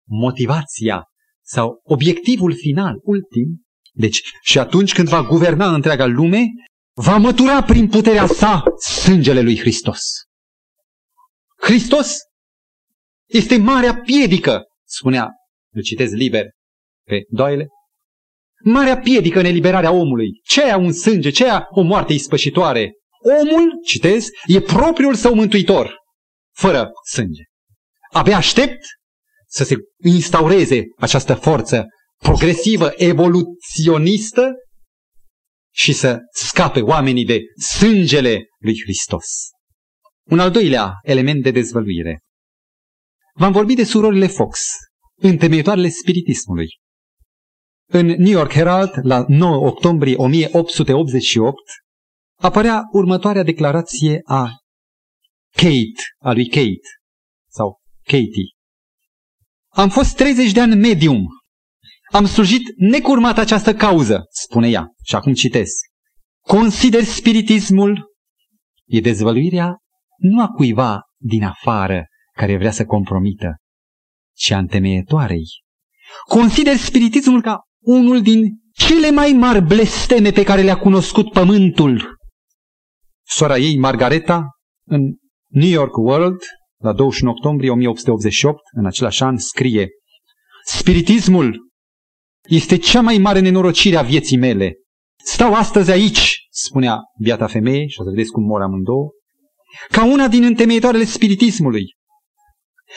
motivația sau obiectivul final, ultim. Deci, și atunci când va guverna întreaga lume, va mătura prin puterea sa sângele lui Hristos. Hristos este marea piedică, spunea, îl citez liber pe Doyle, marea piedică în eliberarea omului. Ce e un sânge, ce e o moarte ispășitoare? Omul, citez, e propriul său mântuitor, fără sânge. Abia aștept să se instaureze această forță progresivă, evoluționistă și să scape oamenii de sângele lui Hristos. Un al doilea element de dezvăluire. V-am vorbit de surorile Fox, întemeitoarele spiritismului. În New York Herald, la 9 octombrie 1888, apărea următoarea declarație a Kate, a lui Kate, sau Katie. Am fost 30 de ani medium. Am slujit necurmat această cauză, spune ea. Și acum citesc. Consider spiritismul e dezvăluirea nu a cuiva din afară care vrea să compromită, ci a întemeietoarei. Consider spiritismul ca unul din cele mai mari blesteme pe care le-a cunoscut pământul. sora ei, Margareta, în New York World, la 21 octombrie 1888, în același an, scrie Spiritismul este cea mai mare nenorocire a vieții mele. Stau astăzi aici, spunea biata femeie, și o să vedeți cum mor amândouă, ca una din întemeitoarele spiritismului,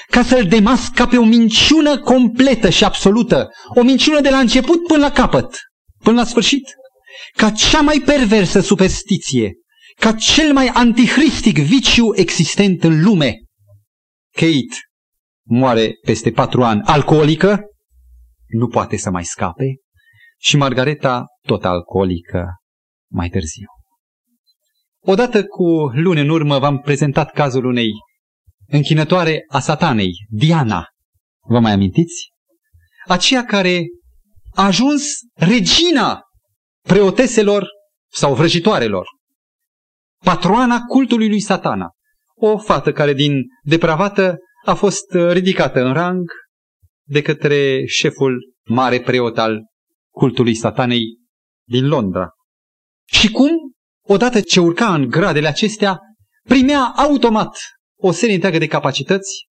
ca să-l demasc ca pe o minciună completă și absolută, o minciună de la început până la capăt, până la sfârșit, ca cea mai perversă superstiție, ca cel mai antihristic viciu existent în lume. Kate moare peste patru ani. Alcoolică, nu poate să mai scape, și Margareta tot alcoolică mai târziu. Odată cu luni în urmă v-am prezentat cazul unei închinătoare a satanei, Diana. Vă mai amintiți? Aceea care a ajuns regina preoteselor sau vrăjitoarelor, patroana cultului lui satana. O fată care din depravată a fost ridicată în rang de către șeful mare preot al cultului satanei din Londra. Și cum, odată ce urca în gradele acestea, primea automat o serie întreagă de capacități,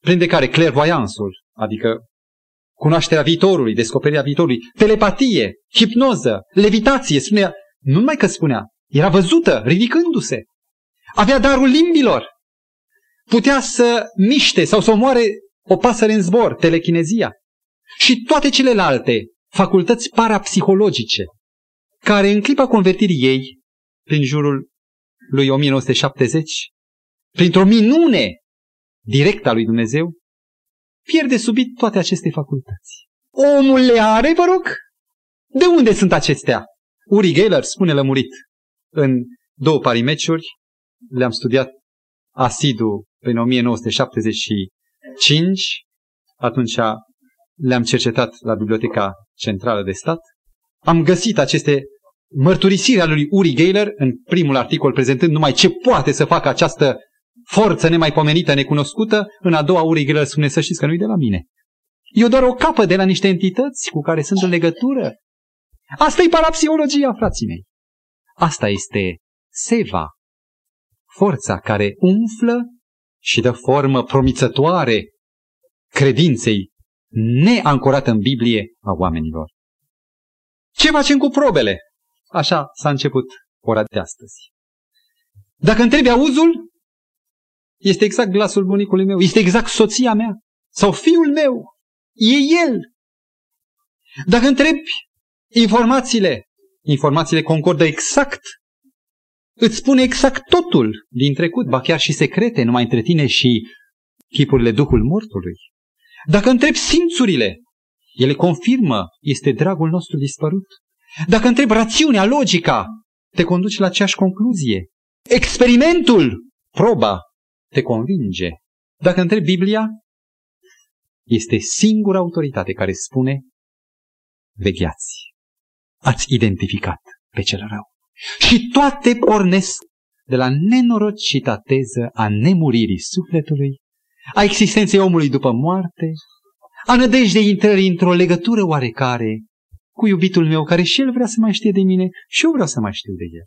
printre care clairvoyansul, adică cunoașterea viitorului, descoperirea viitorului, telepatie, hipnoză, levitație, spunea, nu numai că spunea, era văzută ridicându-se. Avea darul limbilor. Putea să miște sau să omoare o pasăre în zbor, telechinezia. Și toate celelalte facultăți parapsihologice, care în clipa convertirii ei, prin jurul lui 1970, printr-o minune directă a lui Dumnezeu, pierde subit toate aceste facultăți. Omul le are, vă rog? De unde sunt acestea? Uri Geller spune lămurit în două parimeciuri, le-am studiat asidu în 1975, atunci le-am cercetat la Biblioteca Centrală de Stat. Am găsit aceste mărturisiri ale lui Uri Geller în primul articol prezentând numai ce poate să facă această forță nemaipomenită, necunoscută, în a doua Uri Geller spune să știți că nu-i de la mine. Eu doar o capă de la niște entități cu care sunt în legătură. Asta e parapsihologia, frații mei. Asta este seva, forța care umflă și dă formă promițătoare credinței neancorată în Biblie a oamenilor. Ce facem cu probele? Așa s-a început ora de astăzi. Dacă întrebi auzul, este exact glasul bunicului meu, este exact soția mea sau fiul meu, e el. Dacă întrebi informațiile, informațiile concordă exact. Îți spune exact totul din trecut, ba chiar și secrete, numai între tine și chipurile Duhul Mortului. Dacă întrebi simțurile, ele confirmă, este dragul nostru dispărut. Dacă întrebi rațiunea, logica, te conduce la aceeași concluzie. Experimentul, proba, te convinge. Dacă întrebi Biblia, este singura autoritate care spune vegheați. Ați identificat pe cel rău. Și toate pornesc de la nenorocita teză a nemuririi sufletului a existenței omului după moarte, a nădejdei intrării într-o legătură oarecare cu iubitul meu, care și el vrea să mai știe de mine și eu vreau să mai știu de el.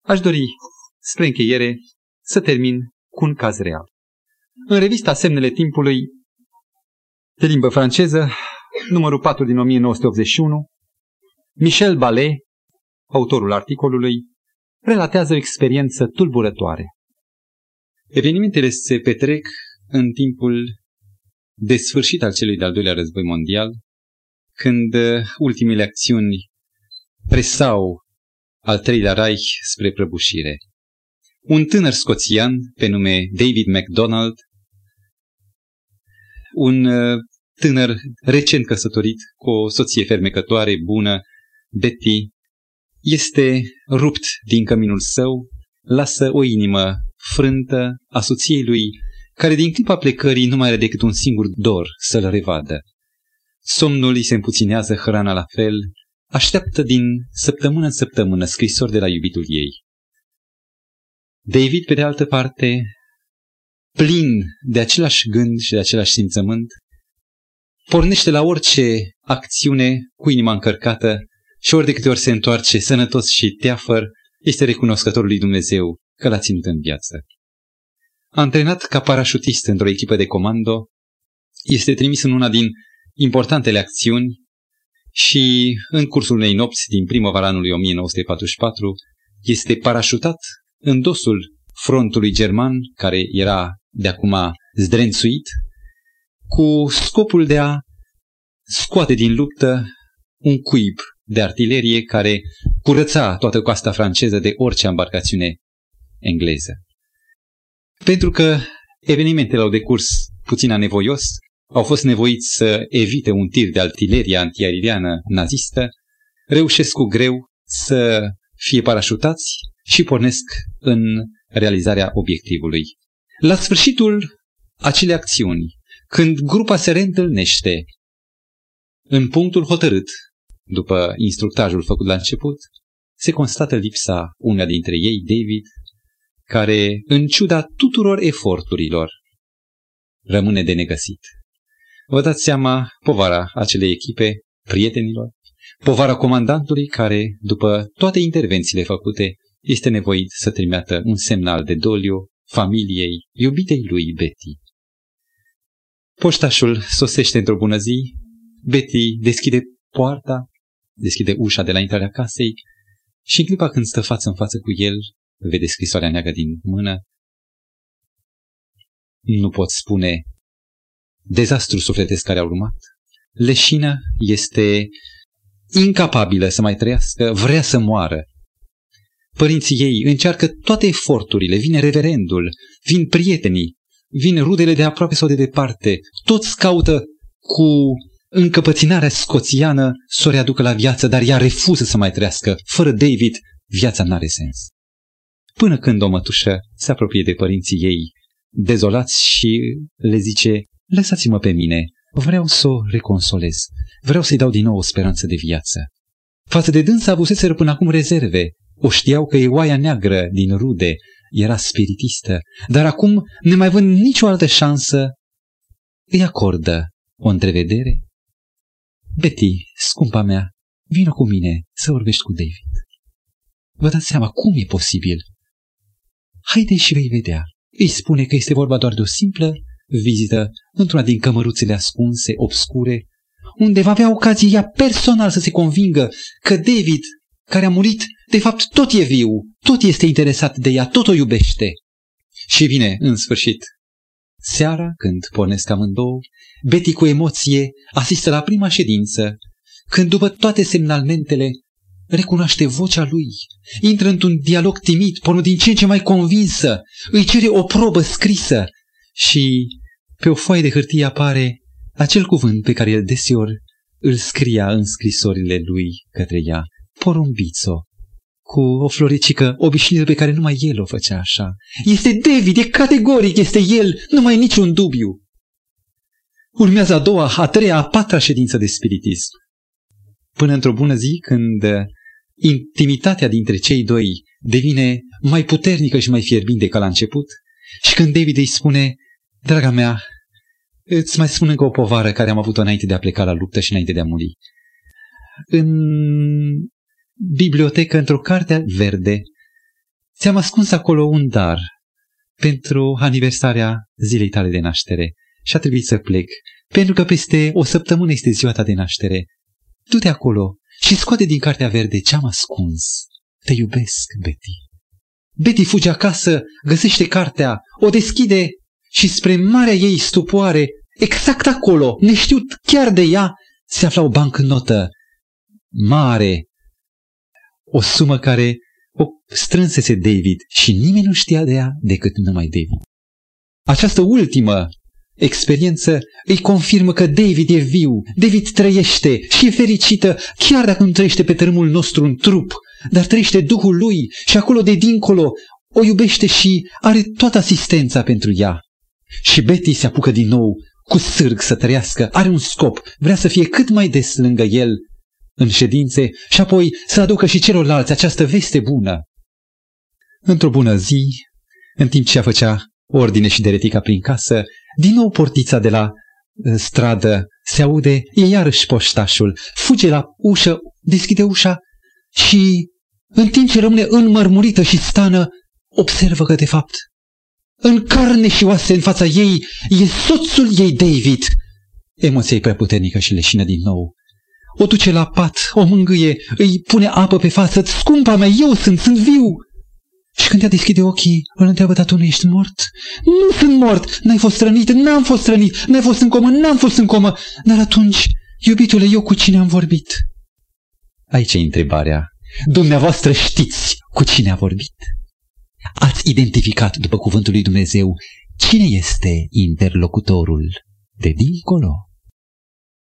Aș dori, spre încheiere, să termin cu un caz real. În revista Semnele Timpului, de limbă franceză, numărul 4 din 1981, Michel Ballet, autorul articolului, relatează o experiență tulburătoare. Evenimentele se petrec în timpul de sfârșit al celui de-al doilea război mondial, când uh, ultimele acțiuni presau al treilea Reich spre prăbușire. Un tânăr scoțian pe nume David MacDonald, un uh, tânăr recent căsătorit cu o soție fermecătoare, bună, Betty, este rupt din căminul său, lasă o inimă frântă a soției lui, care din clipa plecării nu mai are decât un singur dor să-l revadă. Somnul îi se împuținează, hrana la fel, așteaptă din săptămână în săptămână scrisori de la iubitul ei. David, pe de altă parte, plin de același gând și de același simțământ, pornește la orice acțiune cu inima încărcată și ori de câte ori se întoarce sănătos și teafăr, este recunoscător lui Dumnezeu că l-a ținut în viață. Antrenat ca parașutist într-o echipă de comando, este trimis în una din importantele acțiuni și în cursul unei nopți din primăvara anului 1944 este parașutat în dosul frontului german, care era de acum zdrențuit, cu scopul de a scoate din luptă un cuib de artilerie care curăța toată coasta franceză de orice embarcațiune engleză. Pentru că evenimentele au decurs puțin anevoios, au fost nevoiți să evite un tir de artilerie antiaeriană nazistă, reușesc cu greu să fie parașutați și pornesc în realizarea obiectivului. La sfârșitul acelei acțiuni, când grupa se reîntâlnește în punctul hotărât, după instructajul făcut la început, se constată lipsa una dintre ei, David, care, în ciuda tuturor eforturilor, rămâne de negăsit. Vă dați seama povara acelei echipe, prietenilor, povara comandantului care, după toate intervențiile făcute, este nevoit să trimită un semnal de doliu familiei, iubitei lui Betty. Poștașul sosește într-o bună zi, Betty deschide poarta, deschide ușa de la intrarea casei și în clipa când stă față în față cu el, vede scrisoarea neagră din mână. Nu pot spune dezastru sufletesc care a urmat. Leșină este incapabilă să mai trăiască, vrea să moară. Părinții ei încearcă toate eforturile, vine reverendul, vin prietenii, vin rudele de aproape sau de departe, toți caută cu încăpăținarea scoțiană să o readucă la viață, dar ea refuză să mai trăiască. Fără David, viața n-are sens. Până când o mătușă se apropie de părinții ei, dezolați și le zice, lăsați-mă pe mine, vreau să o reconsolez, vreau să-i dau din nou o speranță de viață. Față de dânsa avuseseră până acum rezerve, o știau că e oaia neagră din rude, era spiritistă, dar acum, nemai vând nicio altă șansă, îi acordă o întrevedere. Betty, scumpa mea, vină cu mine să vorbești cu David. Vă dați seama cum e posibil? Haide și vei vedea. Îi spune că este vorba doar de o simplă vizită într-una din cămăruțele ascunse, obscure, unde va avea ocazie ea personal să se convingă că David, care a murit, de fapt tot e viu, tot este interesat de ea, tot o iubește. Și vine, în sfârșit, seara, când pornesc amândouă, Betty cu emoție asistă la prima ședință, când după toate semnalmentele recunoaște vocea lui, intră într-un dialog timid, pornă din ce în ce mai convinsă, îi cere o probă scrisă și pe o foaie de hârtie apare acel cuvânt pe care el deseori îl scria în scrisorile lui către ea, porumbițo, cu o floricică obișnuită pe care numai el o făcea așa. Este David, e categoric, este el, nu mai e niciun dubiu. Urmează a doua, a treia, a patra ședință de spiritism. Până într-o bună zi, când intimitatea dintre cei doi devine mai puternică și mai fierbinte ca la început, și când David îi spune, draga mea, îți mai spun încă o povară care am avut-o înainte de a pleca la luptă și înainte de a muri. În bibliotecă, într-o carte verde, ți-am ascuns acolo un dar pentru aniversarea zilei tale de naștere și a trebuit să plec, pentru că peste o săptămână este ziua ta de naștere. Du-te acolo și scoate din cartea verde ce-am ascuns. Te iubesc, Betty. Betty fuge acasă, găsește cartea, o deschide și spre marea ei stupoare, exact acolo, neștiut chiar de ea, se afla o bancnotă mare, o sumă care o strânsese David și nimeni nu știa de ea decât numai David. Această ultimă experiență îi confirmă că David e viu, David trăiește și e fericită, chiar dacă nu trăiește pe tărâmul nostru în trup, dar trăiește Duhul lui și acolo de dincolo o iubește și are toată asistența pentru ea. Și Betty se apucă din nou cu sârg să trăiască, are un scop, vrea să fie cât mai des lângă el în ședințe și apoi să aducă și celorlalți această veste bună. Într-o bună zi, în timp ce ea făcea ordine și deretica prin casă, din nou portița de la uh, stradă se aude, e iarăși poștașul, fuge la ușă, deschide ușa și în timp ce rămâne înmărmurită și stană, observă că, de fapt, în carne și oase în fața ei e soțul ei David. Emoția e prea puternică și leșină din nou. O duce la pat, o mângâie, îi pune apă pe față, scumpa mea, eu sunt, sunt viu. Și când ea deschide ochii, îl întreabă, dar tu nu ești mort? Nu sunt mort! N-ai fost rănit? N-am fost rănit! N-ai fost în comă? N-am fost în comă! Dar atunci, iubitule, eu cu cine am vorbit? Aici e întrebarea. Dumneavoastră știți cu cine a vorbit? Ați identificat, după cuvântul lui Dumnezeu, cine este interlocutorul de dincolo?